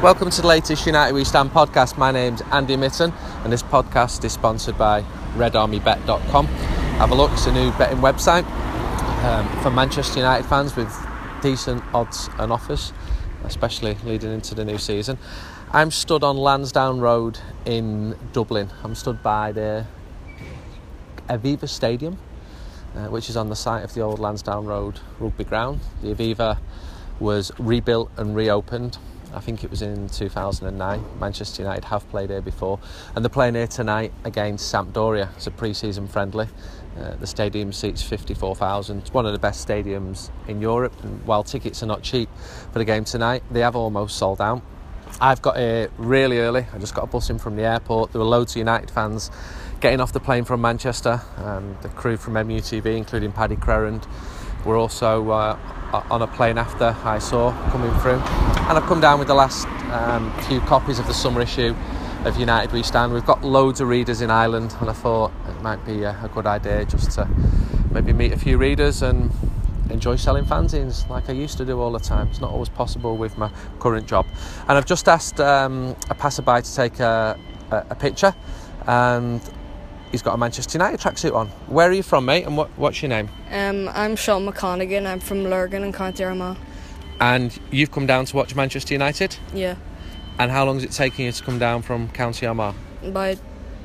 Welcome to the latest United We Stand podcast. My name's Andy Mitten, and this podcast is sponsored by RedArmyBet.com. Have a look, it's a new betting website um, for Manchester United fans with decent odds and offers, especially leading into the new season. I'm stood on Lansdowne Road in Dublin. I'm stood by the Aviva Stadium, uh, which is on the site of the old Lansdowne Road rugby ground. The Aviva was rebuilt and reopened I think it was in 2009. Manchester United have played here before, and they're playing here tonight against Sampdoria. It's a pre-season friendly. Uh, the stadium seats 54,000. It's one of the best stadiums in Europe, and while tickets are not cheap for the game tonight, they have almost sold out. I've got here really early. I just got a bus in from the airport. There were loads of United fans getting off the plane from Manchester, and the crew from MUTV, including Paddy Crerand, were also uh, on a plane after I saw coming through. And I've come down with the last um, few copies of the summer issue of United We Stand. We've got loads of readers in Ireland, and I thought it might be a, a good idea just to maybe meet a few readers and enjoy selling fanzines like I used to do all the time. It's not always possible with my current job. And I've just asked um, a passerby to take a, a, a picture, and he's got a Manchester United tracksuit on. Where are you from, mate? And what, what's your name? Um, I'm Sean McConaghan. I'm from Lurgan in County Armagh. And you've come down to watch Manchester United? Yeah. And how long is it taking you to come down from County Armagh? About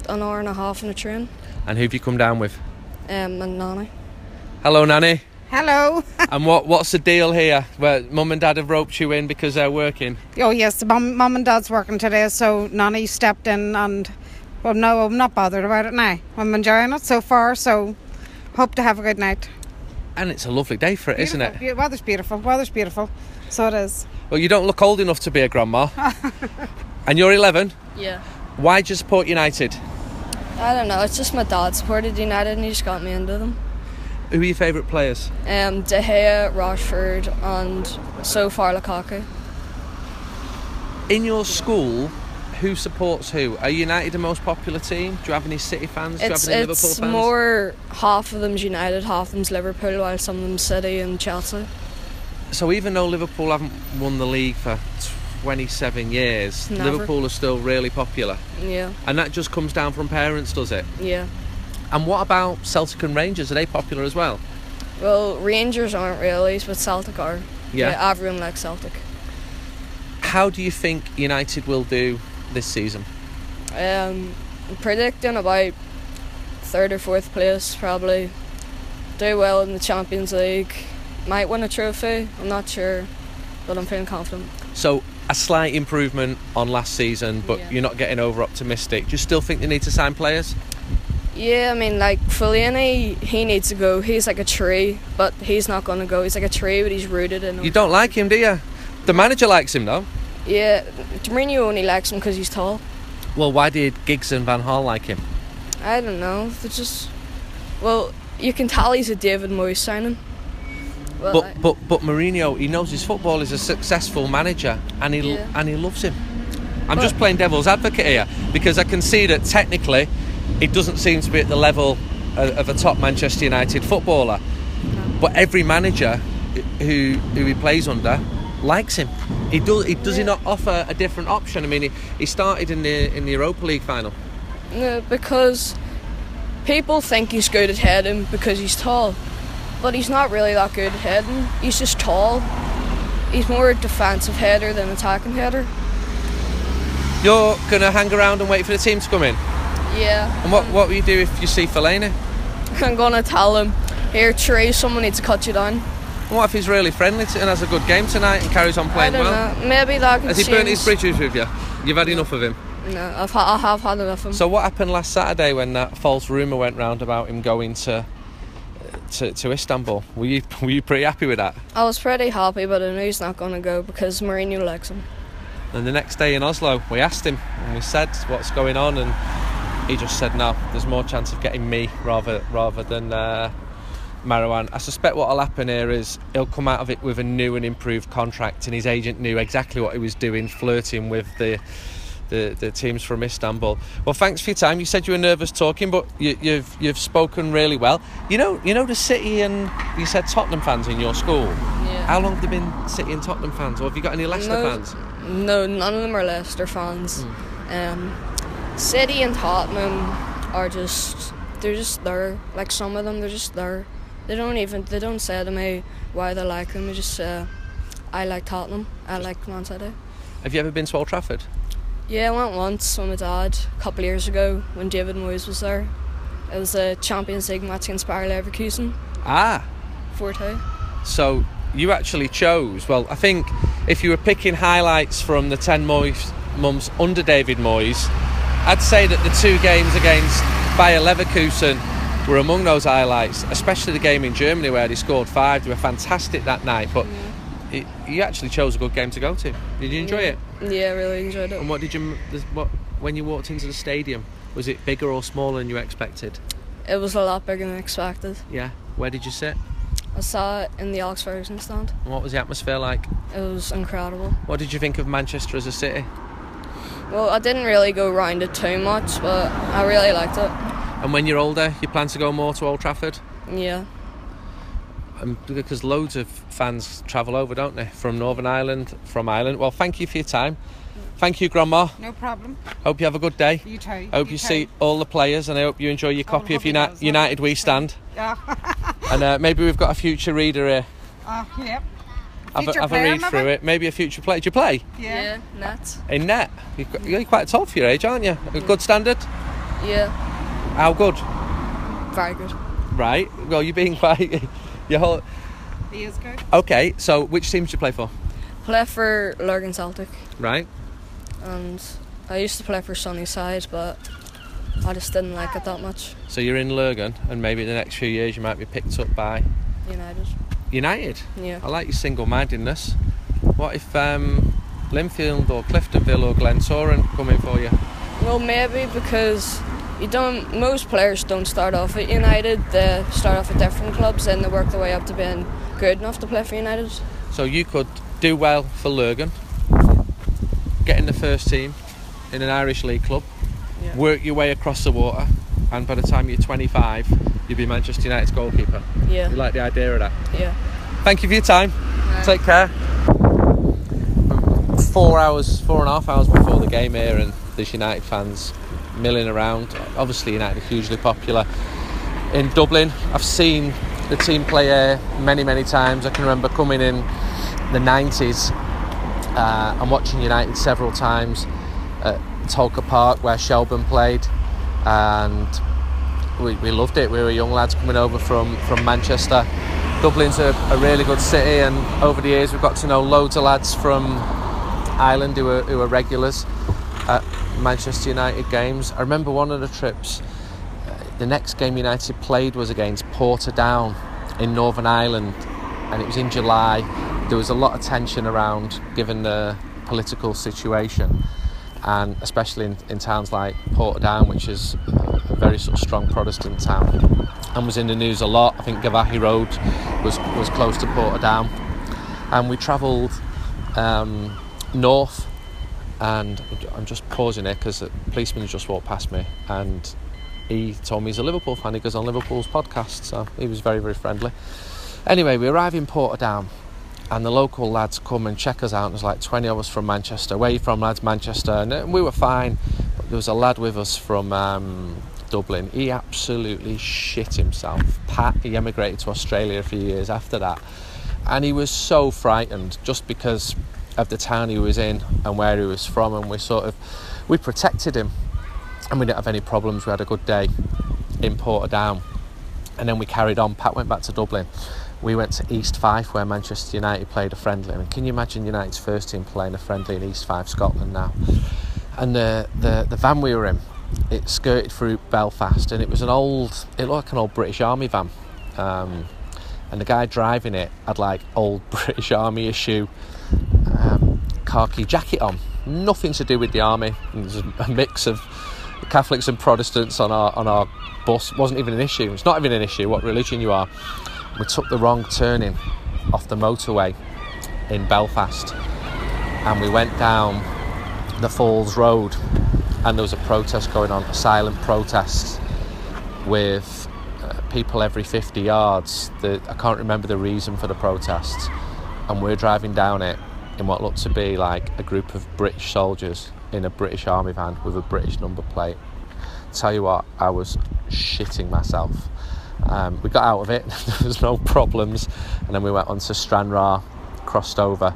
an hour and a half on a train. And who have you come down with? Um, and Nanny. Hello, Nanny. Hello. and what what's the deal here? Where mum and dad have roped you in because they're working? Oh yes, mum, mum and dad's working today, so Nanny stepped in and well, no, I'm not bothered about it now. I'm enjoying it so far, so hope to have a good night. And it's a lovely day for it, beautiful. not it? Be- weather's beautiful. Weather's beautiful. So it is. Well, you don't look old enough to be a grandma. and you're 11? Yeah. Why do you support United? I don't know. It's just my dad supported United and he just got me into them. Who are your favourite players? Um, De Gea, Rashford, and so far Lukaku. In your school, who supports who? Are United the most popular team? Do you have any City fans? Do it's, you have any it's Liverpool fans? more half of them's United, half of them's Liverpool, while some of them's City and Chelsea. So even though Liverpool haven't won the league for 27 years, Never. Liverpool are still really popular. Yeah. And that just comes down from parents, does it? Yeah. And what about Celtic and Rangers? Are they popular as well? Well, Rangers aren't really, but Celtic are. Yeah. everyone likes Celtic. How do you think United will do this season? Um, I'm predicting about third or fourth place, probably. Do well in the Champions League. Might win a trophy. I'm not sure, but I'm feeling confident. So a slight improvement on last season, but Yeah. you're not getting over optimistic. Do you still think they need to sign players? Yeah, I mean, like Fellaini, he needs to go. He's like a tree, but he's not going to go. He's like a tree, but he's rooted in. You don't like him, do you? The manager likes him though. Yeah, Mourinho only likes him because he's tall. Well, why did Giggs and Van Gaal like him? I don't know. They're just. Well, you can tell he's a David Moyes signing. Well, But but but Mourinho, he knows his football is a successful manager, and he Yeah. and he loves him. I'm But- just playing devil's advocate here because I can see that technically, it doesn't seem to be at the level of, of a top Manchester United footballer. But every manager who who he plays under likes him. He does. He does he not offer a different option? I mean, he, he started in the in the Europa League final. No, because people think he's good at heading because he's tall, but he's not really that good at heading. He's just tall. He's more a defensive header than attacking header. You're gonna hang around and wait for the team to come in. Yeah. And what what will you do if you see Fellaini? I'm gonna tell him, here, Trey, someone needs to cut you down. And what if he's really friendly to, and has a good game tonight and carries on I playing don't well? know. Maybe that can Has he burnt his bridges with you? You've had enough of him. No, I've ha- I have had enough of him. So what happened last Saturday when that false rumour went round about him going to to, to Istanbul? Were you were you pretty happy with that? I was pretty happy, but I knew he's not gonna go because Mourinho likes him. And the next day in Oslo, we asked him and we said what's going on, and he just said no. There's more chance of getting me rather rather than uh, Marwan. I suspect what'll happen here is he'll come out of it with a new and improved contract, and his agent knew exactly what he was doing, flirting with the. The, the teams from Istanbul. Well, thanks for your time. You said you were nervous talking, but you, you've you've spoken really well. You know, you know the City and you said Tottenham fans in your school. Yeah. How long have there been City and Tottenham fans, or have you got any Leicester Mo- fans? No, none of them are Leicester fans. Um, City and Tottenham are just they're just there. Like some of them, they're just there. They don't even they don't say to me why they like them. They just say, "I like Tottenham. I like Man City." Have you ever been to Old Trafford? Yeah, I went once with my dad a couple of years ago when David Moyes was there. It was a Champions League match against Bayer Leverkusen, Ah, 4 2. so you actually chose. Well, I think if you were picking highlights from the 10 Moyes mums under David Moyes, I'd say that the two games against Bayer Leverkusen were among those highlights, especially the game in Germany where they scored five. They were fantastic that night, but it, you actually chose a good game to go to. Did you enjoy it? Yeah, I really enjoyed it. And what did you what when you walked into the stadium? Was it bigger or smaller than you expected? It was a lot bigger than expected. Yeah. Where did you sit? I saw it in the Alex Ferguson stand. And what was the atmosphere like? It was incredible. What did you think of Manchester as a city? Well, I didn't really go round it too much, but I really liked it. And when you're older, you plan to go more to Old Trafford? Yeah. Um, because loads of fans travel over, don't they? From Northern Ireland, from Ireland. Well, thank you for your time. Thank you, Grandma. No problem. Hope you have a good day. You too. Hope you, see all the players, and I hope you enjoy your copy of hope Uni- United We Stand. Yeah. And uh, maybe we've got a future reader here. Oh, yep. Have, a, have a player, read through it. Maybe a future player. Do you play Yeah. net. in net? You've got- You're quite tall for your age, aren't you? A good standard. Yeah. How good? Very good. Right. Well, you're being quite. Your whole. He is good. Okay. So, which teams do you play for? Play for Lurgan Celtic, Right. and I used to play for Sunnyside, but I just didn't like it that much. So you're in Lurgan, and maybe in the next few years you might be picked up by United. United. Yeah. I like your single-mindedness. What if um, Linfield or Cliftonville or Glentoran come in for you? Well, maybe because you don't. Most players don't start off at United. They start off at different clubs, and they work their way up to being good enough to play for United. So you could do well for Lurgan, get in the first team in an Irish league club, Yeah. work your way across the water, and by the time you're 25, you'll be Manchester United's goalkeeper. Yeah. You like the idea of that? Yeah. Thank you for your time. Take care. Four hours, four and a half hours before the game here, and there's United fans milling around. Obviously, United are hugely popular in Dublin. I've seen the team play here many, many times. I can remember coming in the 90s uh, and watching United several times at Tolka Park where Shelburne played, and we, we loved it. We were young lads coming over from, from Manchester. Dublin's a, a really good city, and over the years we've got to know loads of lads from Ireland who are, who are regulars Manchester United games. I remember one of the trips, uh, the next game United played was against Portadown in Northern Ireland, and it was in July. There was a lot of tension around given the political situation, and especially in, in towns like Portadown, which is a very sort of strong Protestant town, and was in the news a lot. I think Garvaghy Road was was close to Portadown, and we travelled um, north. And I'm just pausing here because a policeman just walked past me, and he told me he's a Liverpool fan. He goes on Liverpool's podcast, so he was very, very friendly. Anyway, we arrive in Portadown, and the local lads come and check us out. There's like 20 of us from Manchester. Where are you from, lads? Manchester. And we were fine. But there was a lad with us from um, Dublin. He absolutely shit himself. Pat, he emigrated to Australia a few years after that. And he was so frightened just because of the town he was in and where he was from. And we sort of, we protected him. And we didn't have any problems. We had a good day in Portadown. And then we carried on. Pat went back to Dublin we went to East Fife where Manchester United played a friendly. I mean, can you imagine United's first team playing a friendly in East Fife, Scotland now? And the, the, the van we were in, it skirted through Belfast and it was an old, it looked like an old British Army van. Um, and the guy driving it had like old British Army issue um, khaki jacket on. Nothing to do with the army. There's a mix of Catholics and Protestants on our on our bus. wasn't even an issue. It's not even an issue what religion you are we took the wrong turning off the motorway in Belfast and we went down the Falls Road and there was a protest going on, a silent protest with uh, people every 50 yards. The, I can't remember the reason for the protests and we're driving down it in what looked to be like a group of British soldiers in a British army van with a British number plate. Tell you what, I was shitting myself. Um, we got out of it, there was no problems, and then we went on to Stranraer, crossed over,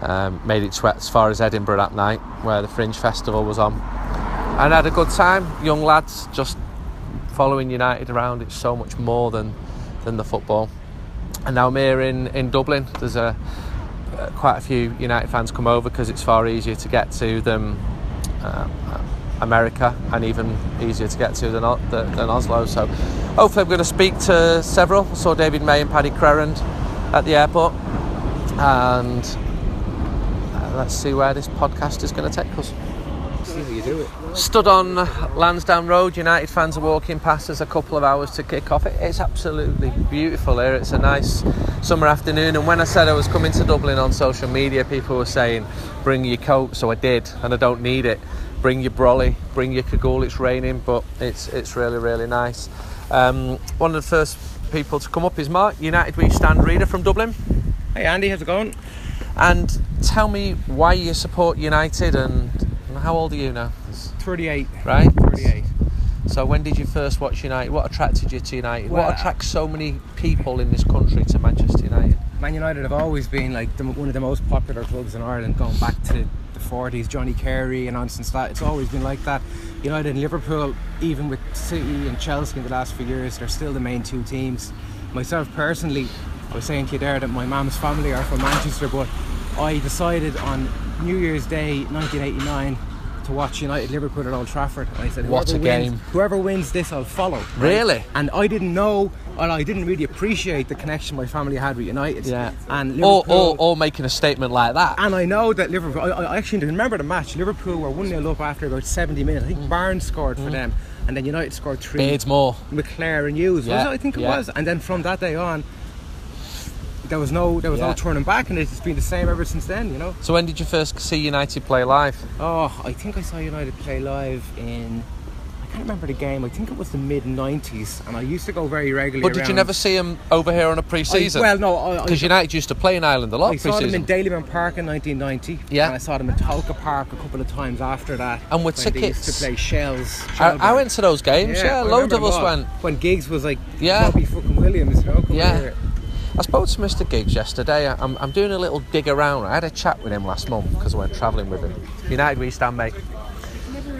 um, made it to as far as Edinburgh that night, where the Fringe Festival was on, and had a good time. Young lads just following United around. It's so much more than than the football. And now I'm here in, in Dublin. There's a uh, quite a few United fans come over because it's far easier to get to than uh, America and even easier to get to than, than than Oslo. So hopefully I'm going to speak to several. I saw David May and Paddy Crerand at the airport, and uh, let's see where this podcast is going to take us. See how you do it. Stood on Lansdowne Road. United fans are walking past us a couple of hours to kick off. It's absolutely beautiful here. It's a nice summer afternoon. And when I said I was coming to Dublin on social media, people were saying, "Bring your coat." So I did, and I don't need it. Bring your brolly. Bring your cagoule. It's raining, but it's it's really really nice. Um, one of the first people to come up is Mark, United We Stand reader from Dublin. Hey Andy, how's it going? And tell me why you support United and, and how old are you now? 38. Right. 38. So when did you first watch United? What attracted you to United? Well, what attracts uh, so many people in this country to Manchester United? Man United have always been like the, one of the most popular clubs in Ireland, going back to the 40s. Johnny Carey and on since that, it's always been like that. United and Liverpool, even with City and Chelsea in the last few years, they're still the main two teams. Myself personally, I was saying to you there that my mum's family are from Manchester, but I decided on New Year's Day 1989 to watch United Liverpool at Old Trafford. And I said, What whoever a wins, game. Whoever wins this, I'll follow. right? Really? And I didn't know, and I didn't really appreciate the connection my family had with United. Yeah. And Or, Liverpool. or, or making a statement like that. and I know that Liverpool. I, I actually remember the match. Liverpool were one 0 up after about seventy minutes. I think mm. Barnes scored for mm. them, and then United scored three. Beards more. McClair and Hughes. Yeah, was it? I think it yeah. was. And then from that day on, there was no there was Yeah. no turning back, and it's been the same ever since then. You know. So when did you first see United play live? Oh, I think I saw United play live in. I can't remember the game. I think it was the mid '90s, and I used to go very regularly. But did you never see them over here on a pre-season? well, no, I, I, because United used to play in Ireland a lot I saw them in pre-season. Dalymount Park in 1990. Yeah. And I saw them in Tolka Park a couple of times after that. And with when They used tickets. to play Shells. I, I went to those games. Yeah, I loads of us went. When Giggs was like Yeah. Robbie fucking Williams, you know? Yeah. here. I spoke to Mr. Giggs yesterday. I'm, I'm doing a little dig around. I had a chat with him last month because I went travelling with him. United we stand, mate.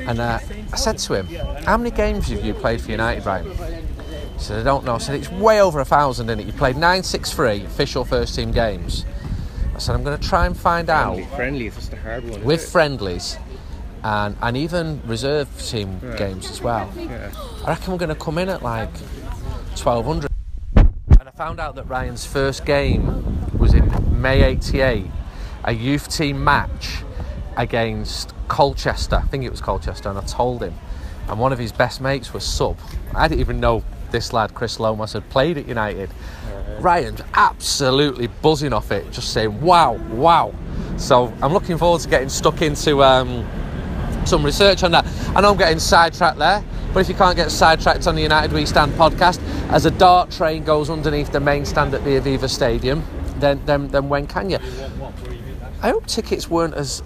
And uh, I said to him, "How many games have you played for United, Ryan?" He said, "I don't know." I said, "It's way over a thousand, isn't it? You played nine, six, three official first team games." I said, "I'm going to try and find out Friendly, it's just a hard one. with friendlies." And, and even reserve team Yeah. games as well. Yeah. I reckon we're going to come in at like 1200. Found out that Ryan's first game was in May 88, a youth team match against Colchester. I think it was Colchester, and I told him. And one of his best mates was sub. I didn't even know this lad, Chris Lomas, had played at United. Ryan's absolutely buzzing off it, just saying, wow, wow. So I'm looking forward to getting stuck into. Um, some research on that. I know I'm getting sidetracked there, but if you can't get sidetracked on the United We Stand podcast, as a dart train goes underneath the main stand at the Aviva Stadium, then then, then when can you? I hope tickets weren't as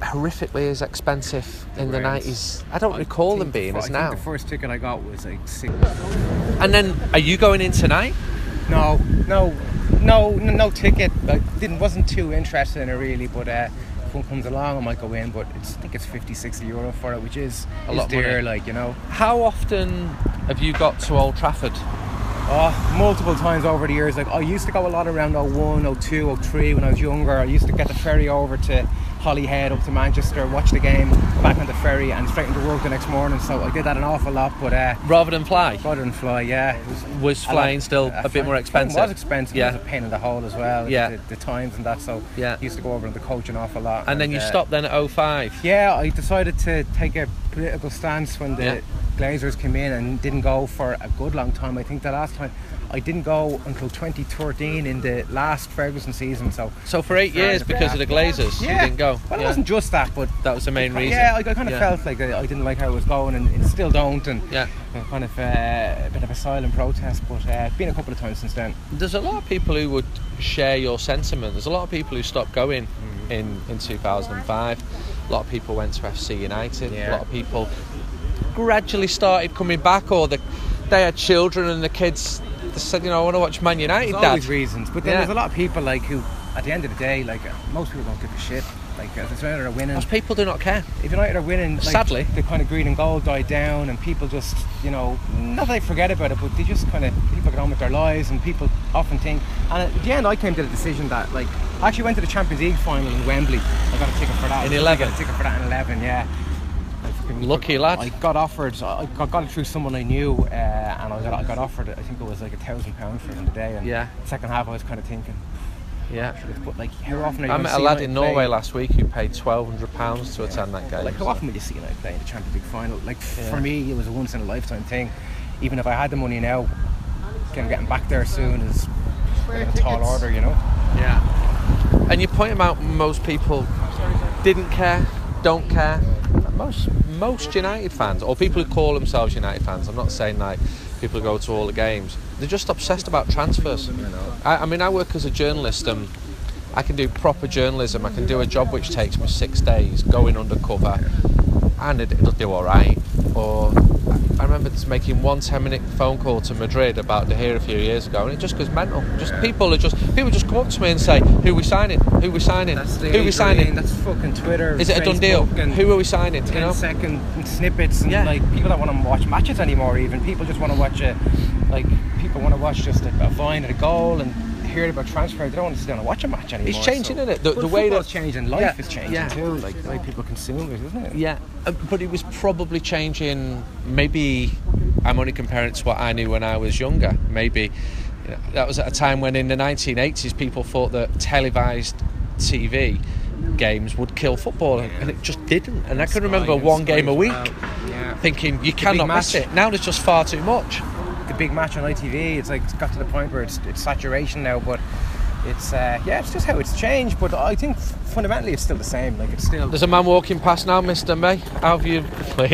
horrifically as expensive in the 90s. I don't recall them being the, as now. the first ticket I got was like six. And then, are you going in tonight? No, no, no, no, no ticket. I didn't wasn't too interested in it really, but uh, one comes along, I might go in. But it's, I think it's 50, 60 euro for it, which is A is lot dear, money. like you know. How often have you got to Old Trafford? Oh, multiple times over the years. Like I used to go a lot around 01, 02, 03 when I was younger. I used to get the ferry over to Holyhead up to Manchester, watch the game, back on the ferry, and straight into work the next morning. So I did that an awful lot. But uh, Rather than fly? rather than fly, yeah, was Was a lot- flying still uh, a bit more flying expensive? was expensive. Yeah. It was a pain in the hole as well. Yeah. the, the times and that. So Yeah. used to go over on the coach an awful lot. And then you uh, stopped then at 05. Yeah, I decided to take a political stance when the Yeah. Glazers came in and didn't go for a good long time. I think the last time I didn't go until 2013 in the last Ferguson season. So So for eight years, because of the Glazers, you didn't go. Well, it wasn't just that, but That was the main reason. yeah, I, I kind of Yeah. felt like I, I didn't like how it was going, and it still don't. And Yeah. kind of uh, a bit of a silent protest, but uh, been a couple of times since then. There's a lot of people who would share your sentiment. There's a lot of people who stopped going in, in 2005. A lot of people went to FC United. Yeah. A lot of people gradually started coming back, or the, they had children and the kids they said, you know, I want to watch Man United, There's Dad. always reasons, but then Yeah. there's a lot of people like who, at the end of the day, like uh, most people don't give a shit. Like if United are winning, Most people do not care. if United are winning, like, Sadly. the kind of green and gold died down, and people just, you know, not that they forget about it, but they just kind of people get on with their lives, and people often think. And at the end, I came to the decision that, like, I actually went to the Champions League final in Wembley. I got a ticket for that. In I 11? got a ticket for that in eleven, yeah. Lucky lad. I got offered. I got, got it through someone I knew, uh, and I got, I got offered. I think it was like a thousand pounds for it in the day. And Yeah. Second half, I was kind of thinking, Yeah. but like, how often are you I met a lad in play? Norway last week who paid £1,200 to attend that game. Like, how so- often will you see United play in the Champions League final? Like, Yeah. for me, it was a once in a lifetime thing. Even if I had the money now, kind of getting back there soon is in a tall order, you know. Yeah. And you point out most people didn't care, don't care. Most most United fans, or people who call themselves United fans, I'm not saying like people who go to all the games, they're just obsessed about transfers. I, I mean, I work as a journalist and I can do proper journalism. I can do a job which takes me six days, going undercover, and it, it'll do all right. Or I remember just making one 10 minute phone call to Madrid about De Gea a few years ago, and it just goes mental. Just people are just people just come up to me and say, "Who we signing? Who we signing? Who we signing? That's fucking Twitter. Is it a done deal? Who are we signing?" You know? second snippets and Yeah. like people don't want to watch matches anymore. Even people just want to watch a like people want to watch just a, a vine at a goal and hear about transfer. They don't want to sit down and watch a match anymore. It's changing, so. isn't it? The, the way football's that changing, life Yeah, is changing yeah. too. Like the way people consume it, isn't it? Yeah, uh, but it was probably changing. Maybe I'm only comparing it to what I knew when I was younger. Maybe you know, that was at a time when in the 1980s people thought that televised TV games would kill football, and it just didn't. And I can remember one game a week. Yeah. thinking you cannot miss it. Now there's just far too much. The big match on ITV. It's like it's got to the point where it's, it's saturation now, but it's uh, yeah, it's just how it's changed. But I think fundamentally it's still the same. Like it's still. There's a man walking past now, Mr. May. How have you?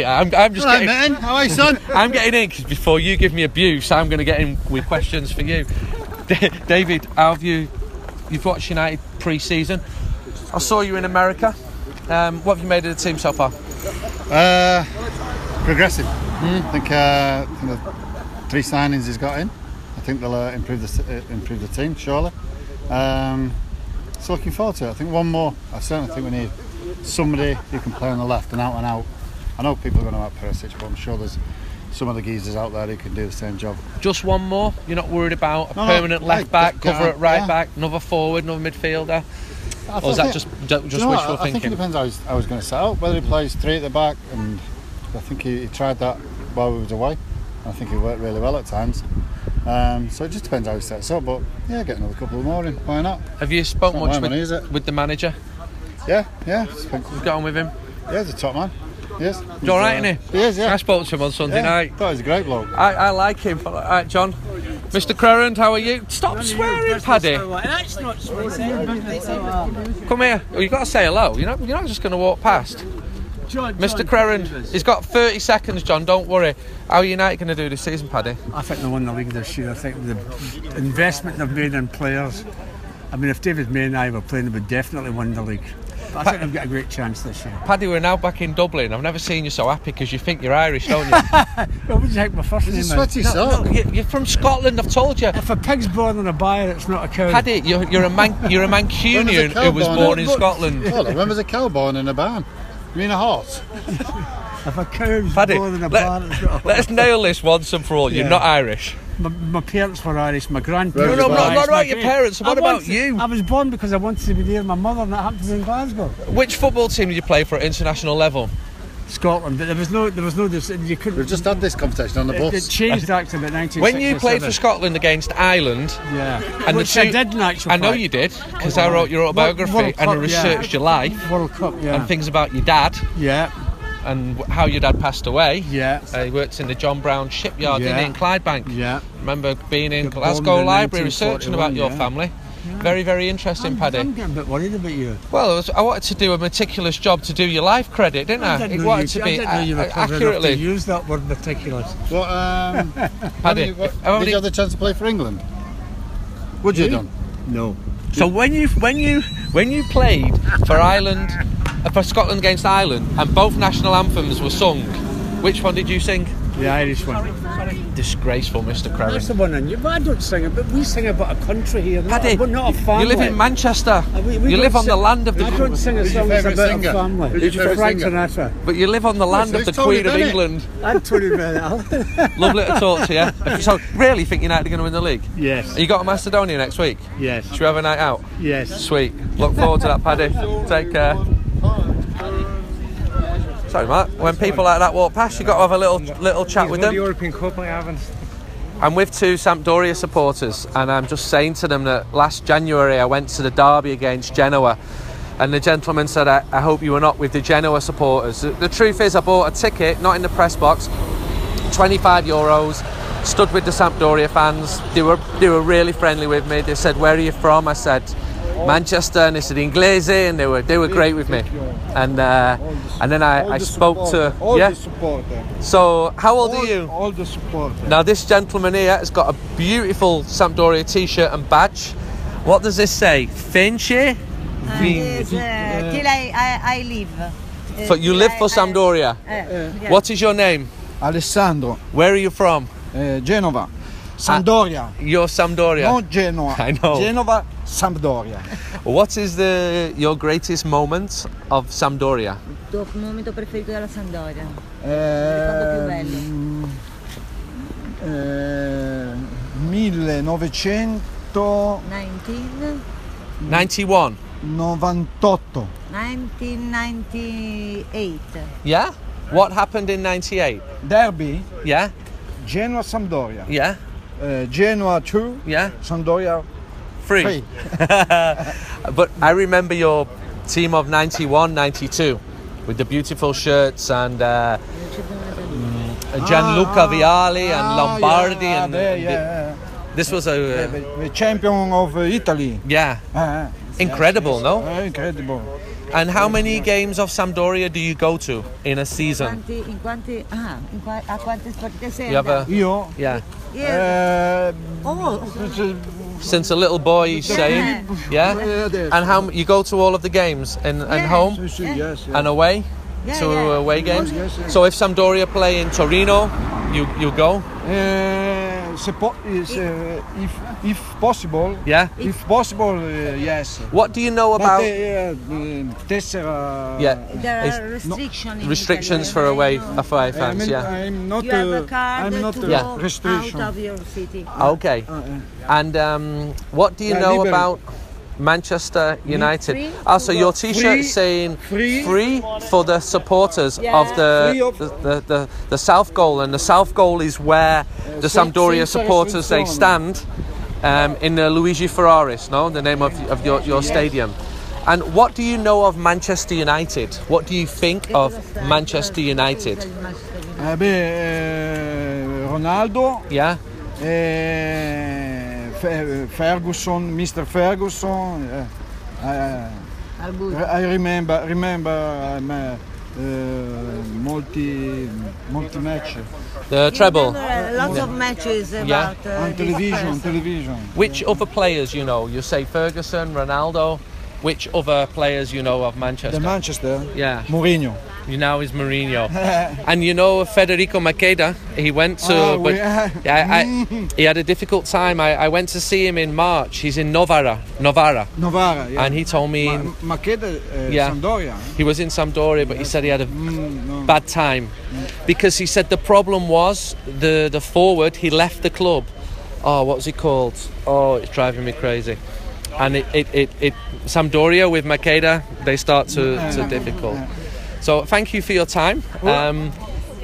I'm, I'm just Hello, getting. man. How are you, son? I'm getting in because before you give me abuse, I'm going to get in with questions for you. David, how have you? You've watched United pre-season. I saw you in America. Um, what have you made of the team so far? Uh, progressive. I think uh, I think the three signings he's got in. I think they'll uh, improve the uh, improve the team surely. Um, so looking forward to it. I think one more. I certainly think we need somebody who can play on the left and out and out. I know people are going to out Perisic, but I'm sure there's some of the geezers out there who can do the same job. Just one more. You're not worried about a No, no, permanent left I- back, cover at right yeah. back, another forward, another midfielder, I or is that think- just ju- Do you just know what? wishful I, I think it depends how he's, how he's going to set up. Whether he plays three at the back, and I think he, he tried that while we was away. I think he worked really well at times. Um, so it just depends how he sets up. But yeah, get another couple more in. Why not? Have you spoke much my with, money, is it? with the manager? Yeah, yeah. Spent- You've got on with him? Yeah, he's a top man. Yes. He's all right, isn't he? He is, yeah. I spoke to him on Sunday yeah. night. Thought he was a great bloke. I, I like him. All right, John. Mr. Crerand, how are you? Stop swearing, Paddy. That's not swearing. Come here. Oh, you got to say hello. You're not, you're not just going to walk past. Mr. Crerand, he's got 30 seconds, John. Don't worry. How are United going to do this season, Paddy? I think they won the league this year. I think the investment they've made in players. I mean, if David May and I were playing, they would definitely win the league. But I think they've got a great chance this year. Paddy, we're now back in Dublin. I've never seen you so happy because you think you're Irish, don't you? Well, what do you think my first name He's a is? sweaty no, sock. no, you- you're from Scotland. I've told you. If a pig's born in a byre, it's not a cow. Paddy, you're, you're a man, you're a Mancunian cow who was born born in- in Scotland. Hold on, when was a cow born in a barn? You mean a horse? If a cow's Paddy, born in a let- barn, it's not a Let's nail this once and for all. You're Yeah. not Irish. my, my parents were Irish, my grandparents No, no, were not- Irish, not my about your parents, what I about wanted- you? I was born because I wanted to be near my mother, and that happens in Glasgow, Which football team did you play for at international level? Scotland. But there was no, there was no, you couldn't. We've just had this competition on the it, it bus. changed actually about 19. When you played for Scotland against Ireland, yeah, and which the two, I did in actual I know fact. you did because I wrote your World- autobiography World and I researched yeah. your life World Cup, yeah, and things about your dad yeah, and how your dad passed away. yeah, Uh, he worked in the John Brown shipyard Yeah. he, in Clydebank. yeah. Remember being in Got Glasgow in Library researching about 1941, your yeah. family. Very, very interesting, I'm, Paddy. I'm getting a bit worried about you. Well, I, was, I wanted to do a meticulous job to do your life credit, didn't I? didn't it know wanted you, to be I didn't know you were a- accurately. to use that word meticulous. What, um, Paddy, what, did many- you have the chance to play for England? Would you have done? No. So when you when you when you played for Ireland, uh, for Scotland against Ireland, and both national anthems were sung, which one did you sing? The Irish one. Disgraceful, Mr. That's the one. And you, I don't sing it, but we sing about a country here. Not, Paddy, we're not a you family. live in Manchester. Uh, we- we you live on the land of the I don't sing a song that's favourite about singer? a family. Who's your Frank? Sinatra. But you live on the land so of the Tony Queen of England. I'm Tony Bennett. Lovely to talk to you. So, really think United are going to win the league? yes. You got to Macedonia next week? Yes. Should we have a night out? Yes. Sweet. Look forward to that, Paddy. Take care. Sorry, Mark. When people like that walk past, you've got to have a little little chat with the them. European Cup I haven't. I'm with two Sampdoria supporters, and I'm just saying to them that last January I went to the derby against Genoa, and the gentleman said, I, I hope you were not with the Genoa supporters. The, the truth is, I bought a ticket, not in the press box, 25 euros. Stood with the Sampdoria fans. They were they were really friendly with me. They said, "Where are you from?" I said, "Manchester," and they said Inglese, and they were they were great with me. And uh, and then I, I spoke to all yeah. the supporter. So how old all, are you? All the supporter. Now this gentleman here has got a beautiful Sampdoria t-shirt and badge. What does this say? Finche? Yes, uh, till I, I, I live. Uh, So you live I- for I- Sampdoria. uh, yeah. What is your name? Alessandro, Where are you from? Genova, Sampdoria, You're Sampdoria. non Genoa. I know. Genova, Sampdoria. What is the your greatest moment of Sampdoria? Il tuo momento preferito della Sampdoria? Eh, più bello. eh, 1998, 19, 91. 1998. Yeah? What happened in 98? Derby, Yeah? Genoa, Sampdoria. Yeah? Eh, Genoa 2, Yeah? Sampdoria Free. 3. But I remember your team of 91, 92 with the beautiful shirts and uh, mm, Gianluca Vialli and Lombardo Ah, yeah, and there, the- yeah. this was a the, the champion of Italy. yeah Eh, incredible no eh, incredible. and how many games of Sampdoria do you go to in a season Quanti, in quanti, ah, in qua, a quante partite sei you have a? Io? yeah Yeah. Eh, Oh, since a little boy he's saying yeah. And how you go to all of the games and, and home? Sì, sì, yes, yes. and away? To away games? so if Sampdoria play in Torino you you go uh, Se po- is, eh, if, if possible, yeah if possible, eh, yes. what do you know But about eh, eh, tessera. Yeah. There are restrictions. in restrictions for I away know. away I'm, fans yeah I'm not. You have uh, a card I'm not to uh, go Yeah. restriction. out of your city. okay Uh, and um, what do you Yeah, know liberal. about Manchester United. Free ah your t-shirt saying free- free for the supporters Yeah. of the of- the, the, the the south goal. And the south goal is where the Sen- Sampdoria supporters they stand um, in the Luigi Ferraris no? The name of, of your, your stadium. And what do you know of Manchester United? What do you think of Manchester United? Beh, eh, Ronaldo, yeah. Fe- Ferguson, Mr. Ferguson. eh, eh, I remember, remember um, uh, uh, multi, multi match the treble There are lots of matches about Yeah. uh, on television, on television. Which other players you know? You say Ferguson, Ronaldo. Which other players you know of Manchester? The Manchester, yeah, Mourinho. You now is Mourinho, and you know Federico Macheda. He went to, Ah, but yeah, I, he had a difficult time. I, I went to see him in March. He's in Novara, Novara, Novara, yeah. and he told me Ma- Macheda, uh, Yeah. Sampdoria. he was in Sampdoria, but he said he had a Mm, no. bad time because he said the problem was the the forward he left the club oh what was he called oh it's driving me crazy and it it, it, it Sampdoria with Macheda they start to, to difficult so thank you for your time. Um,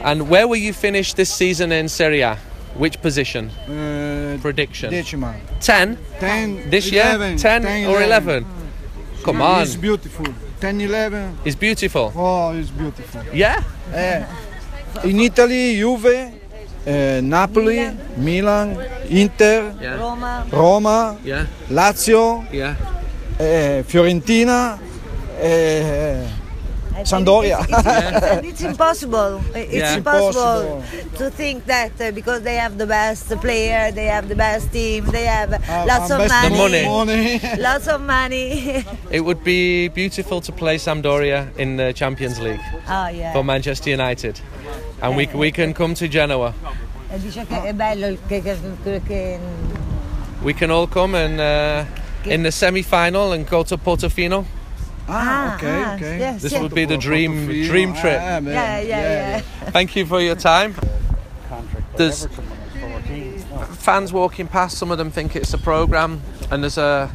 and where will you finish this season in Serie A? Which position? Uh, prediction. Decima. 10 10, this year? 11, 10, or 11 come on. It's beautiful. 10, 11. it's beautiful. Oh, it's beautiful. yeah? Eh, in Italy, Juve, eh, Napoli, Milan, Inter, yeah. Roma, Roma, yeah. Lazio, yeah. eh, Fiorentina, I think Sampdoria. It's, it's, it's impossible. It's Yeah. impossible Impossible. to think that uh, because they have the best player, they have the best team, they have Uh, lots of best money. money. money. Lots of money. It would be beautiful to play Sampdoria in the Champions League oh yeah. for Manchester United. And we, we can come to Genoa. E dice che è bello il- che, che, che- che- We can all come and uh, in the semi-final and go to Portofino. Ah, okay, ah, okay. yes, This yes. would be the dream dream trip. Ah, man. Yeah, yeah, yeah. Thank you for your time. There's- Everton when I was 14. No. Fans walking past, some of them think it's a program, and there's a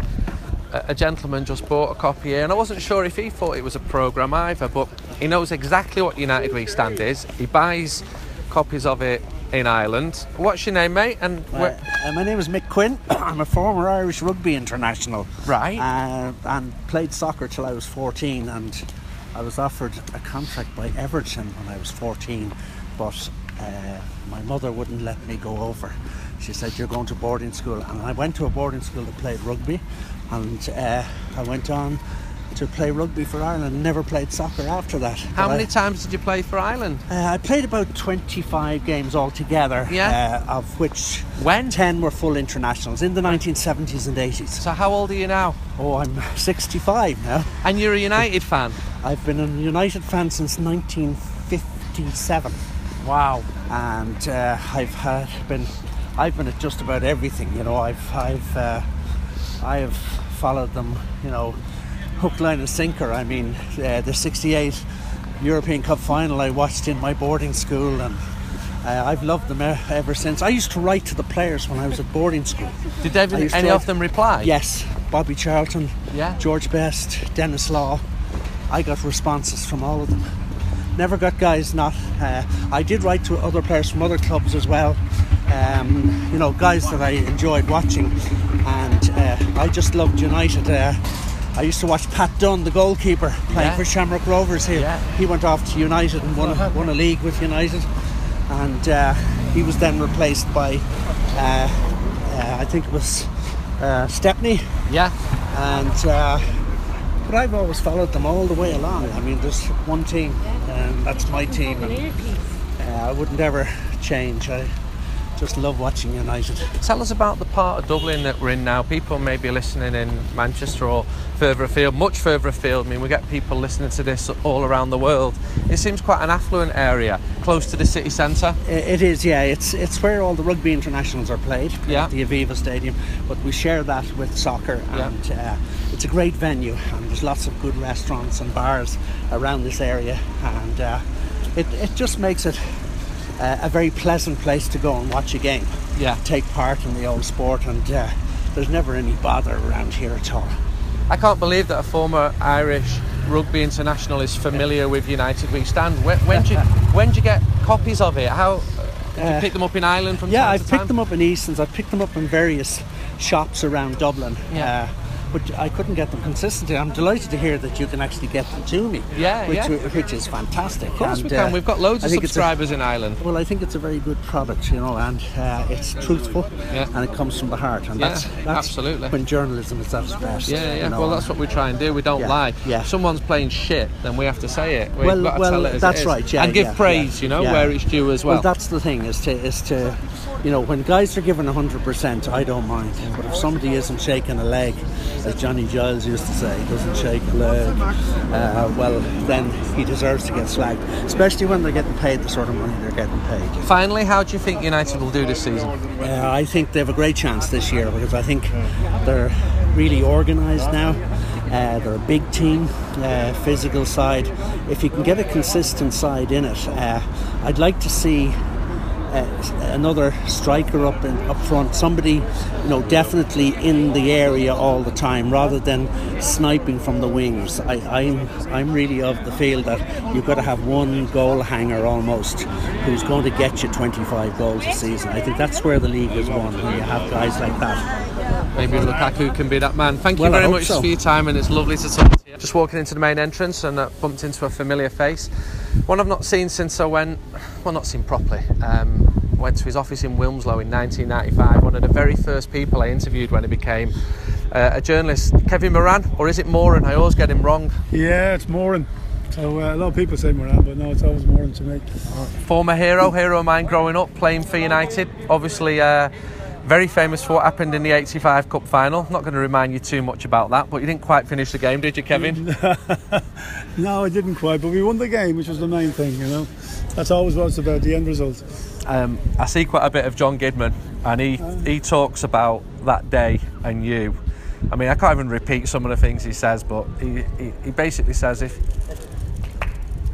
a gentleman just bought a copy here, and I wasn't sure if he thought it was a program either, but he knows exactly what United We Stand is. He buys copies of it in Ireland. What's your name, mate? And where, Uh, my name is Mick Quinn. I'm a former Irish rugby international. Right. Uh, and played soccer till I was 14. And I was offered a contract by Everton when I was 14. But uh, my mother wouldn't let me go over. She said, You're going to boarding school. And I went to a boarding school that played rugby. And uh, I went on to play rugby for Ireland. Never played soccer after that. how But I- many times did you play for Ireland? uh, I played about 25 games altogether, Yeah. uh, of which When? 10 were full internationals in the 1970s and 80s. So how old are you now? Oh, I'm 65 now. And you're a United fan? I've been a United fan since 1957, Wow. and uh, I've had been, I've been at just about everything. You know, I've, I've, uh, I have followed them. You know, hook, line, and sinker. I mean, uh, the '68 European Cup final I watched in my boarding school, and uh, I've loved them e- ever since. I used to write to the players when I was at boarding school. Did David, I used to any of them reply? Yes, Bobby Charlton, Yeah. George Best, Denis Law. I got responses from all of them. Never got guys not. Uh, I did write to other players from other clubs as well. Um, you know, guys that I enjoyed watching, and uh, I just loved United. Uh, I used to watch Pat Dunne, the goalkeeper, playing Yeah. for Shamrock Rovers here. Yeah. He went off to United and won, a- won a league with United, and uh, he was then replaced by, uh, uh, I think it was uh, Stepney Yeah. and uh, but I've always followed them all the way along. I mean, there's one team, and that's my team, and uh, I wouldn't ever change. I just love watching United. Tell us about the part of Dublin that we're in now. People may be listening in Manchester or further afield, much further afield. I mean, we get people listening to this all around the world. It seems quite an affluent area, close to the city centre. It is, yeah. It's it's where all the rugby internationals are played. Yeah. at the Aviva Stadium, but we share that with soccer, Yeah. and uh, it's a great venue. And there's lots of good restaurants and bars around this area, and uh, it it just makes it. Uh, a very pleasant place to go and watch a game. Yeah. Take part in the old sport, and uh, there's never any bother around here at all. I can't believe that a former Irish rugby international is familiar with United We Stand. When, when, do you, when do you get copies of it? How did you Uh, pick them up in Ireland from Yeah, I've picked them up in Eason's. I've picked them up in various shops around Dublin. Yeah. Uh, but I couldn't get them consistently. I'm delighted to hear that you can actually get them to me. Yeah, which, yeah. which is fantastic. Of course And, we can. uh, We've got loads I of it's a- subscribers in Ireland. well, I think it's a very good product, you know, and uh, it's truthful Yeah. and it comes from the heart. And Yeah, that's, that's absolutely. when journalism is at its best. Yeah, yeah. you know, well, that's what we try and do. We don't Yeah, lie. yeah. If someone's playing shit, then we have to say it. We've Well, got to well, tell it as that's right, yeah, and give praise, you know, where it's due as well. Well, that's the thing is to is to, you know, when guys are given hundred percent, I don't mind. But if somebody isn't shaking a leg, as Johnny Giles used to say, doesn't shake a leg, uh, well, then he deserves to get slagged. Especially when they're getting paid the sort of money they're getting paid. Finally, how do you think United will do this season? Uh, I think they have a great chance this year because I think they're really organised now. Uh, they're a big team, uh, physical side. If you can get a consistent side in it, uh, I'd like to see uh, another striker up in, up front, somebody you know definitely in the area all the time, rather than sniping from the wings. I, I'm I'm really of the feel that you've got to have one goal hanger almost, who's going to get you 25 goals a season. I think that's where the league is won when you have guys like that. Maybe Lukaku can be that man. Thank you Well, I very much so. for your time, and it's lovely to talk to you. Just walking into the main entrance and uh, bumped into a familiar face. One I've not seen since I went, well, not seen properly. Um, went to his office in Wilmslow in 1995. One of the very first people I interviewed when I became uh, a journalist. Kevin Moran, or is it Moran? I always get him wrong. Yeah, it's Moran. So uh, a lot of people say Moran, but no, it's always Moran to me. Former hero, hero of mine growing up, playing for United. Obviously, uh, very famous for what happened in the 85 Cup final. Not going to remind you too much about that, but you didn't quite finish the game, did you, Kevin? No, I didn't quite, but we won the game, which was the main thing, you know. That's always what it's about, the end result. Um, I see quite a bit of John Gidman, and he, he talks about that day and you. I mean, I can't even repeat some of the things he says, but he, he, he basically says if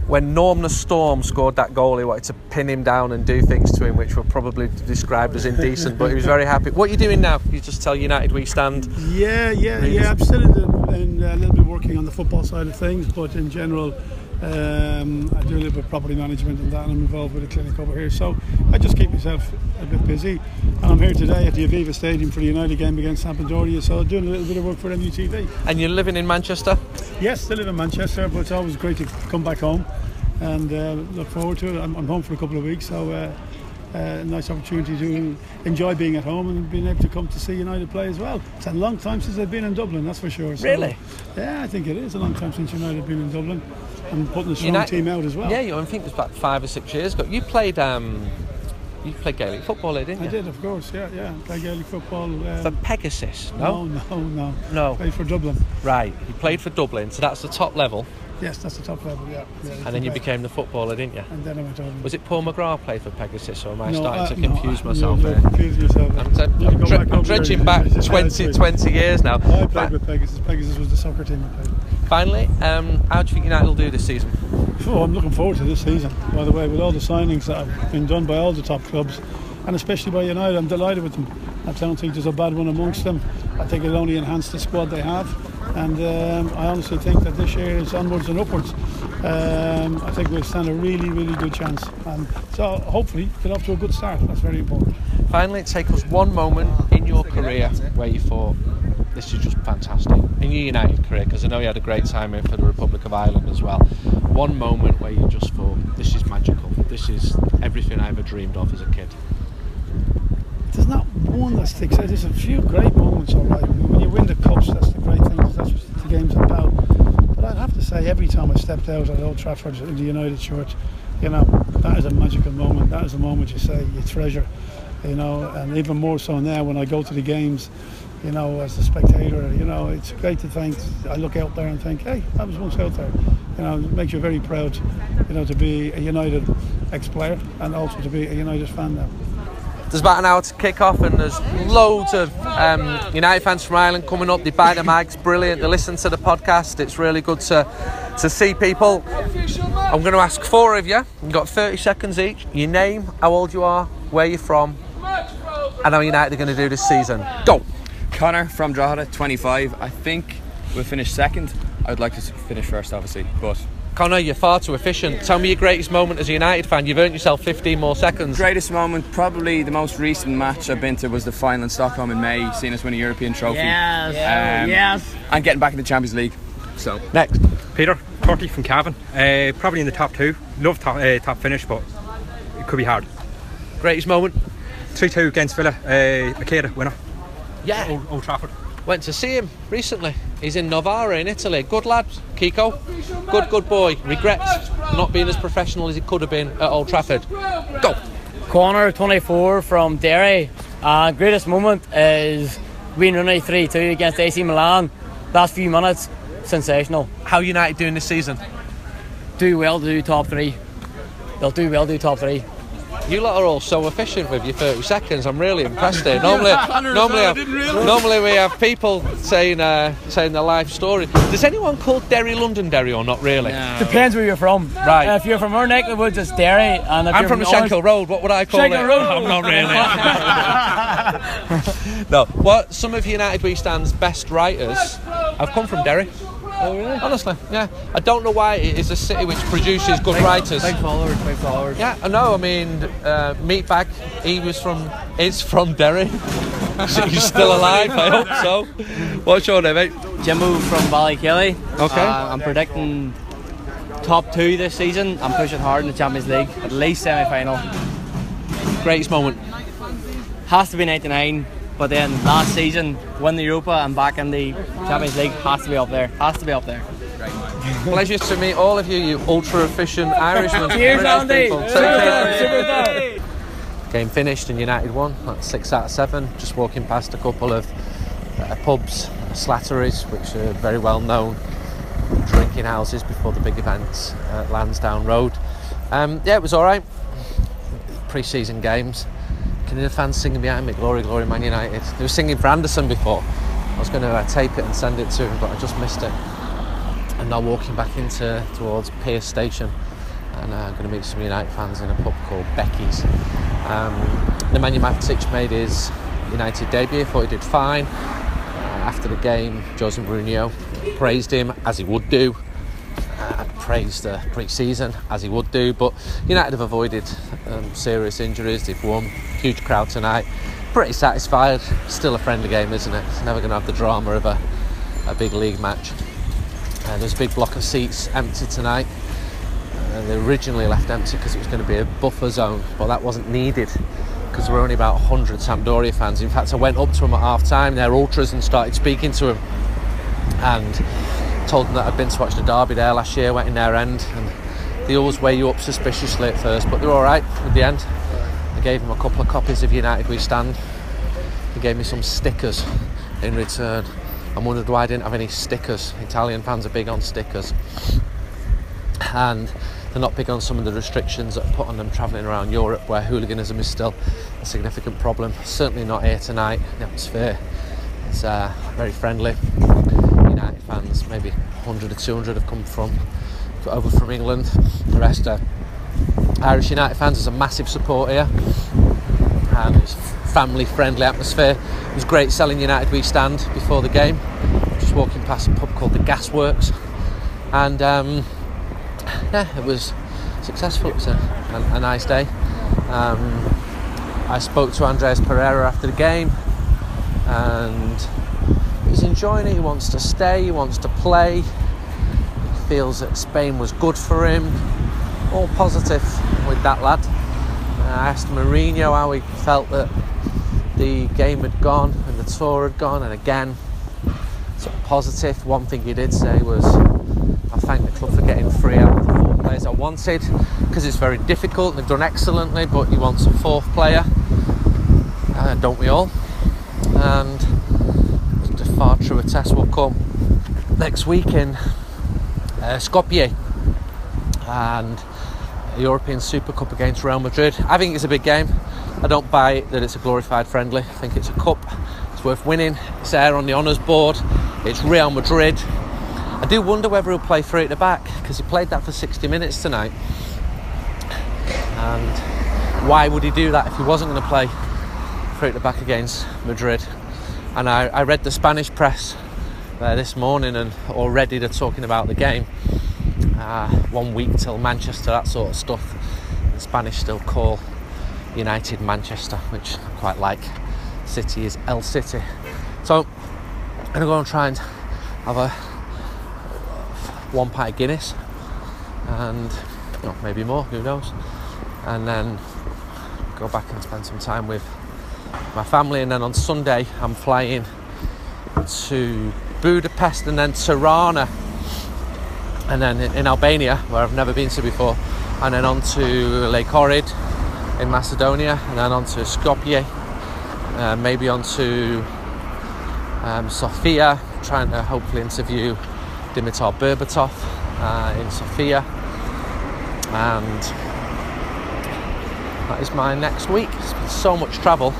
when Norman Storm scored that goal, he wanted to pin him down and do things to him which were probably described as indecent, but he was very happy. What are you doing now? You just tell United we stand. Yeah, yeah, yeah. I'm still in, the, in uh, a little bit working on the football side of things, but in general, um, I do a little bit of property management and that, and I'm involved with a clinic over here. So I just keep myself a bit busy. And I'm here today at the Aviva Stadium for the United game against Sampdoria, so doing a little bit of work for MUTV. And you're living in Manchester? Yes, still live in Manchester, but it's always great to come back home and uh, look forward to it. I'm, I'm home for a couple of weeks, so uh, uh, nice opportunity to enjoy being at home and being able to come to see United play as well. It's a long time since they've been in Dublin, that's for sure. So, Really? Yeah, I think it is a long time since United have been in Dublin and putting a strong United- team out as well. Yeah, you, I think it was about five or six years ago. You played um, you played Gaelic football, didn't you? I did, of course. Yeah, yeah. Play Gaelic football. Um, For Pegasus, no? no, no, no. No. Played for Dublin. Right, you played for Dublin, so that's the top level, Yes, that's the top level. Yeah. yeah and then you play. became the footballer, didn't you? And then I went over. Was it Paul McGrath played for Pegasus, or am I No, starting uh, to no, confuse uh, myself you're, here? confusing yourself. I'm, dre- You I'm, go dre- back I'm dredging back 20, 20 years now. I played Fi- with Pegasus. Pegasus was the soccer team I played. with. Finally, um, how do you think United will do this season? Oh, I'm looking forward to this season. By the way, with all the signings that have been done by all the top clubs, and especially by United, I'm delighted with them. I don't think there's a bad one amongst them. I think it'll only enhance the squad they have, and um, I honestly think that this year is onwards and upwards. Um, I think we'll stand a really, really good chance, and so hopefully get off to a good start. That's very important. Finally, take us one moment in your career where you thought this is just fantastic in your United career, because I know you had a great time here for the Republic of Ireland as well. One moment where you just thought this is magical. This is everything I ever dreamed of as a kid. There's not one that sticks out. There's a few great moments, all right. When you win the cups, that's the great thing. That's what the game's about. But I'd have to say, every time I stepped out at Old Trafford in the United shirt, you know, that is a magical moment. That is a moment you say you treasure, you know, and even more so now when I go to the games, you know, as a spectator, you know, it's great to think. I look out there and think, hey, I was once out there. You know, it makes you very proud, you know, to be a United ex-player and also to be a United fan now. There's about an hour to kick off, and there's loads of um, United fans from Ireland coming up. They buy the mags, brilliant. They listen to the podcast. It's really good to to see people. I'm going to ask four of you. You've got 30 seconds each. Your name, how old you are, where you're from, and how United are going to do this season. Go. Connor from Drogheda, 25. I think we'll finish second. I would like to finish first, obviously, but Connor, you're far too efficient. Tell me your greatest moment as a United fan. You've earned yourself 15 more seconds. greatest moment, probably the most recent match I've been to was the final in Stockholm in May, seeing us win a European trophy. Yes. Um, yes. And getting back in the Champions League. So Next. Peter, 30 from Cavan. Uh, probably in the top two. Love top, uh, top finish, but it could be hard. Greatest moment? 3 2 against Villa. Uh, Macheda winner. Yeah. Old, Old Trafford. Went to see him recently. He's in Novara in Italy. Good lad, Kiko. Good, good boy. Regrets not being as professional as he could have been at Old Trafford. Go. Connor, 24 from Derry. Uh, greatest moment is winning only 3 2 against AC Milan. Last few minutes, sensational. How United doing this season? Do well to do top three. They'll do well to do top three. You lot are all so efficient with your 30 seconds. I'm really impressed here. Normally, normally, I have- didn't normally we have people saying uh, saying their life story. Does anyone call Derry London Derry or not really? Depends where you're from. Right. Uh, if you're from our neck of the woods, it's Derry. And if I'm you're from the Orange- Shankill Road. What would I call Shankill it? Road. I'm not really. no. What some of United We Stand's best writers have come from Derry. Oh really? Honestly, yeah. I don't know why it is a city which produces good writers. Big followers, big followers. Yeah, I know. I mean, uh, Meatbag, he was from, is from Derry. So He's still alive, I hope so. What's your name, mate? Jimbo from Ballykelly. Okay. Uh, I'm predicting top two this season. I'm pushing hard in the Champions League, at least semi final. Greatest moment? Has to be 99, but then last season, win the Europa and back in the Champions League has to be up there. Has to be up there. Pleasure to meet all of you, you ultra efficient Irishmen. Cheers, Andy. Super. Game finished and United won. That's six out of seven. Just walking past a couple of uh, pubs, Slattery's, which are very well known drinking houses before the big events at Lansdowne Road. Um, yeah, it was all right. Pre-season games. Can hear the fans singing behind me, "Glory, Glory, Man United." They were singing for Anderson before. I was going to uh, tape it and send it to him, but I just missed it. And now walking back into towards Pearse Station, and uh, I'm going to meet some United fans in a pub called Becky's. Um, Nemanja Matic made his United debut. Thought he did fine. Uh, after the game, Jose Mourinho praised him as he would do. Uh, praised the pre-season as he would do, but United have avoided um, serious injuries. They've won, huge crowd tonight. Pretty satisfied. Still a friendly game, isn't it? It's never going to have the drama of a, a big league match. Uh, there's a big block of seats empty tonight. Uh, they originally left empty because it was going to be a buffer zone, but that wasn't needed because were only about 100 Sampdoria fans. In fact, I went up to them at half time, their ultras, and started speaking to them and told them that I'd been to watch the derby there last year, went in their end, and they always weigh you up suspiciously at first, but they're all right at the end. I gave them a couple of copies of United We Stand. They gave me some stickers in return. I wondered why I didn't have any stickers. Italian fans are big on stickers. And they're not big on some of the restrictions that are put on them travelling around Europe where hooliganism is still a significant problem. Certainly not here tonight. The atmosphere is uh, very friendly. United fans, maybe 100 or 200 have come from over from England. The rest are Irish United fans. There's a massive support here. And it's family friendly atmosphere. It was great selling United We Stand before the game. Just walking past a pub called the Gasworks. And um, yeah, it was successful. It was a, a, nice day. Um, I spoke to Andreas Pereira after the game and enjoying it. He wants to stay, he wants to play. He feels that Spain was good for him. All positive with that lad. I asked Mourinho how he felt that the game had gone and the tour had gone, and again, sort of positive. One thing he did say was, I thank the club for getting three out of the four players I wanted because it's very difficult and they've done excellently, but he wants a fourth player, uh, don't we all? And far truer test will come next week in uh, Skopje and a European Super Cup against Real Madrid. I think it's a big game. I don't buy that it's a glorified friendly. I think it's a cup. It's worth winning. It's there on the honours board. It's Real Madrid. I do wonder whether he'll play three at the back because he played that for 60 minutes tonight. And why would he do that if he wasn't going to play three at the back against Madrid? And I, I read the Spanish press uh, this morning, and already they're talking about the game. Uh, one week till Manchester, that sort of stuff. The Spanish still call United Manchester, which I quite like. City is El City. So I'm gonna go and try and have a one pint Guinness and well, maybe more, who knows? And then go back and spend some time with my family. And then on Sunday, I'm flying to Budapest and then Tirana, and then in Albania, where I've never been to before, and then on to Lake Ohrid in Macedonia, and then on to Skopje, uh, maybe on to um, Sofia, trying to hopefully interview Dimitar Berbatov uh, in Sofia, and that is my next week. It's been so much travel,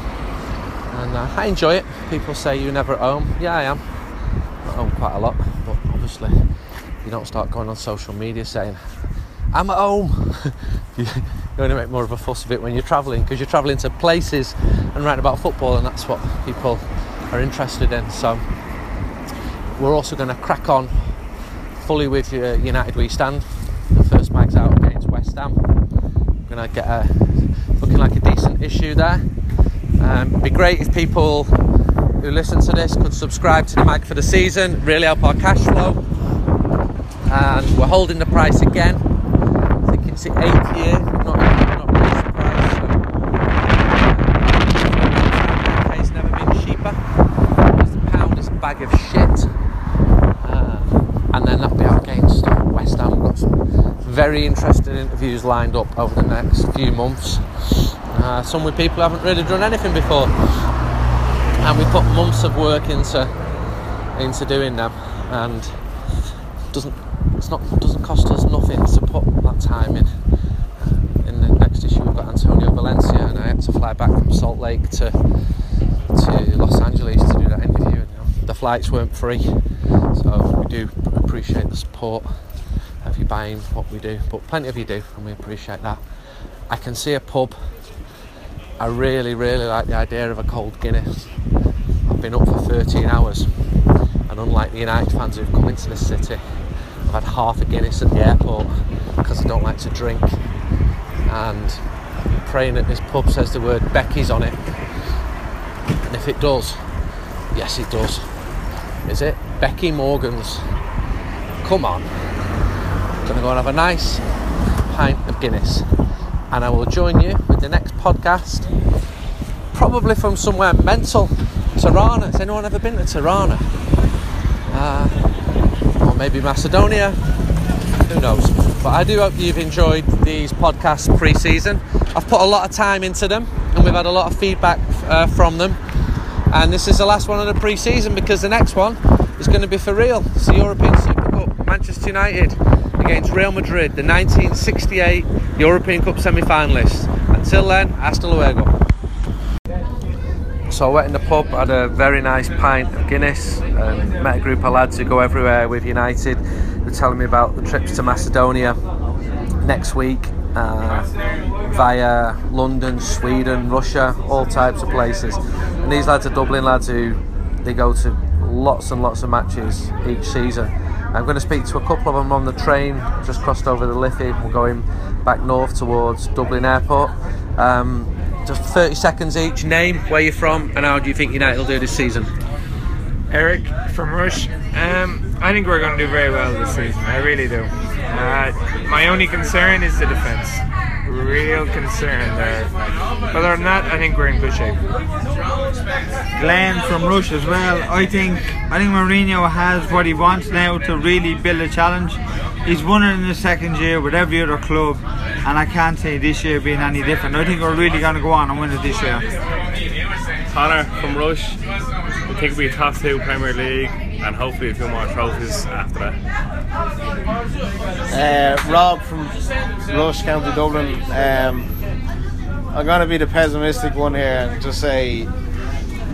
I enjoy it. People say you're never at home. Yeah, I am. I'm at home quite a lot, but obviously you don't start going on social media saying I'm at home. you only make more of a fuss of it when you're travelling because you're travelling to places and writing about football, and that's what people are interested in. So we're also going to crack on fully with uh, United We Stand. The first mag's out against West Ham. We're going to get a looking like a decent issue there. Um, it'd be great if people who listen to this could subscribe to the mag for the season. Really help our cash flow. And we're holding the price again. I think it's the eighth year. Not, not raised the. So it's never been cheaper. Because pound is a bag of shit. Uh, and then that'll be out against West Ham. We've got some very interesting interviews lined up over the next few months. Uh, some with people who haven't really done anything before, and we put months of work into into doing them, and doesn't it's not doesn't cost us nothing to put that time in. In the next issue, we've got Antonio Valencia, and I had to fly back from Salt Lake to to Los Angeles to do that interview. And, know, the flights weren't free, so we do appreciate the support of you buying what we do, but plenty of you do, and we appreciate that. I can see a pub. I really, really like the idea of a cold Guinness. I've been up for 13 hours, and unlike the United fans who've come into the city, I've had half a Guinness at the airport because I don't like to drink. And I'm praying that this pub says the word Becky's on it. And if it does, yes, it does. Is it? Becky Morgan's. Come on. I'm Gonna go and have a nice pint of Guinness. And I will join you with the next podcast, probably from somewhere mental. Tirana. Has anyone ever been to Tirana? Uh, or maybe Macedonia. Who knows? But I do hope you've enjoyed these podcasts pre season. I've put a lot of time into them and we've had a lot of feedback uh, from them. And this is the last one of the pre season because the next one is going to be for real. It's the European Super Cup, Manchester United against Real Madrid, the 1968 European Cup semi finalists. Until then, hasta luego. So I went in the pub, had a very nice pint of Guinness, and met a group of lads who go everywhere with United. They're telling me about the trips to Macedonia next week uh, via London, Sweden, Russia, all types of places. And these lads are Dublin lads who they go to lots and lots of matches each season. I'm going to speak to a couple of them on the train, just crossed over the Liffey. We're going back north towards Dublin Airport. Um, just 30 seconds each. Name, where you're from, and how do you think United will do this season? Eric from Rush. Um, I think we're going to do very well this season. I really do. Uh, my only concern is the defence. Real concern there. But other than that, I think we're in good shape. Glenn from Rush as well. I think I think Mourinho has what he wants now to really build a challenge. He's won it in the second year with every other club, and I can't see this year being any different. I think we're really going to go on and win it this year. Connor from Rush. I think we'll be top two Premier League and hopefully a few more trophies after that. Uh, Rob from Rush County Dublin. Um, I'm going to be the pessimistic one here and just say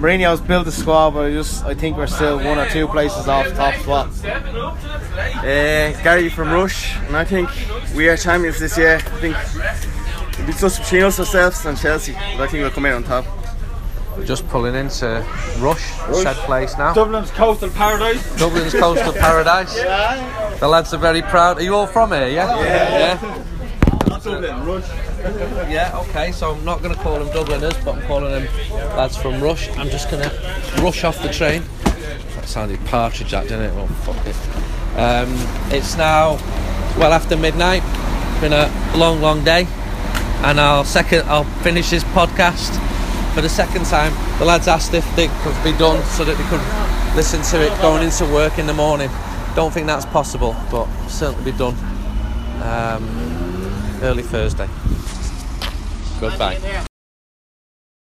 Mourinho's built the squad, but I just I think we're still one or two places off top spot. Uh, Gary from Rush, and I think we are champions this year. I think it'll be just between us ourselves and Chelsea, but I think we'll come in on top. We're Just pulling into Rush, said place now. Dublin's coastal paradise. Dublin's coastal paradise. Yeah. The lads are very proud. Are you all from here? Yeah. Yeah. Dublin, Rush. Yeah. Okay. So I'm not going to call them Dubliners, but I'm calling them lads from Rush. I'm just going to rush off the train. That sounded partridge, that didn't it? Well, fuck it. Um, it's now well after midnight. Been a long, long day, and I'll second. I'll finish this podcast for the second time. The lads asked if they could be done so that they could listen to it going into work in the morning. Don't think that's possible, but certainly be done um, early Thursday. Goodbye.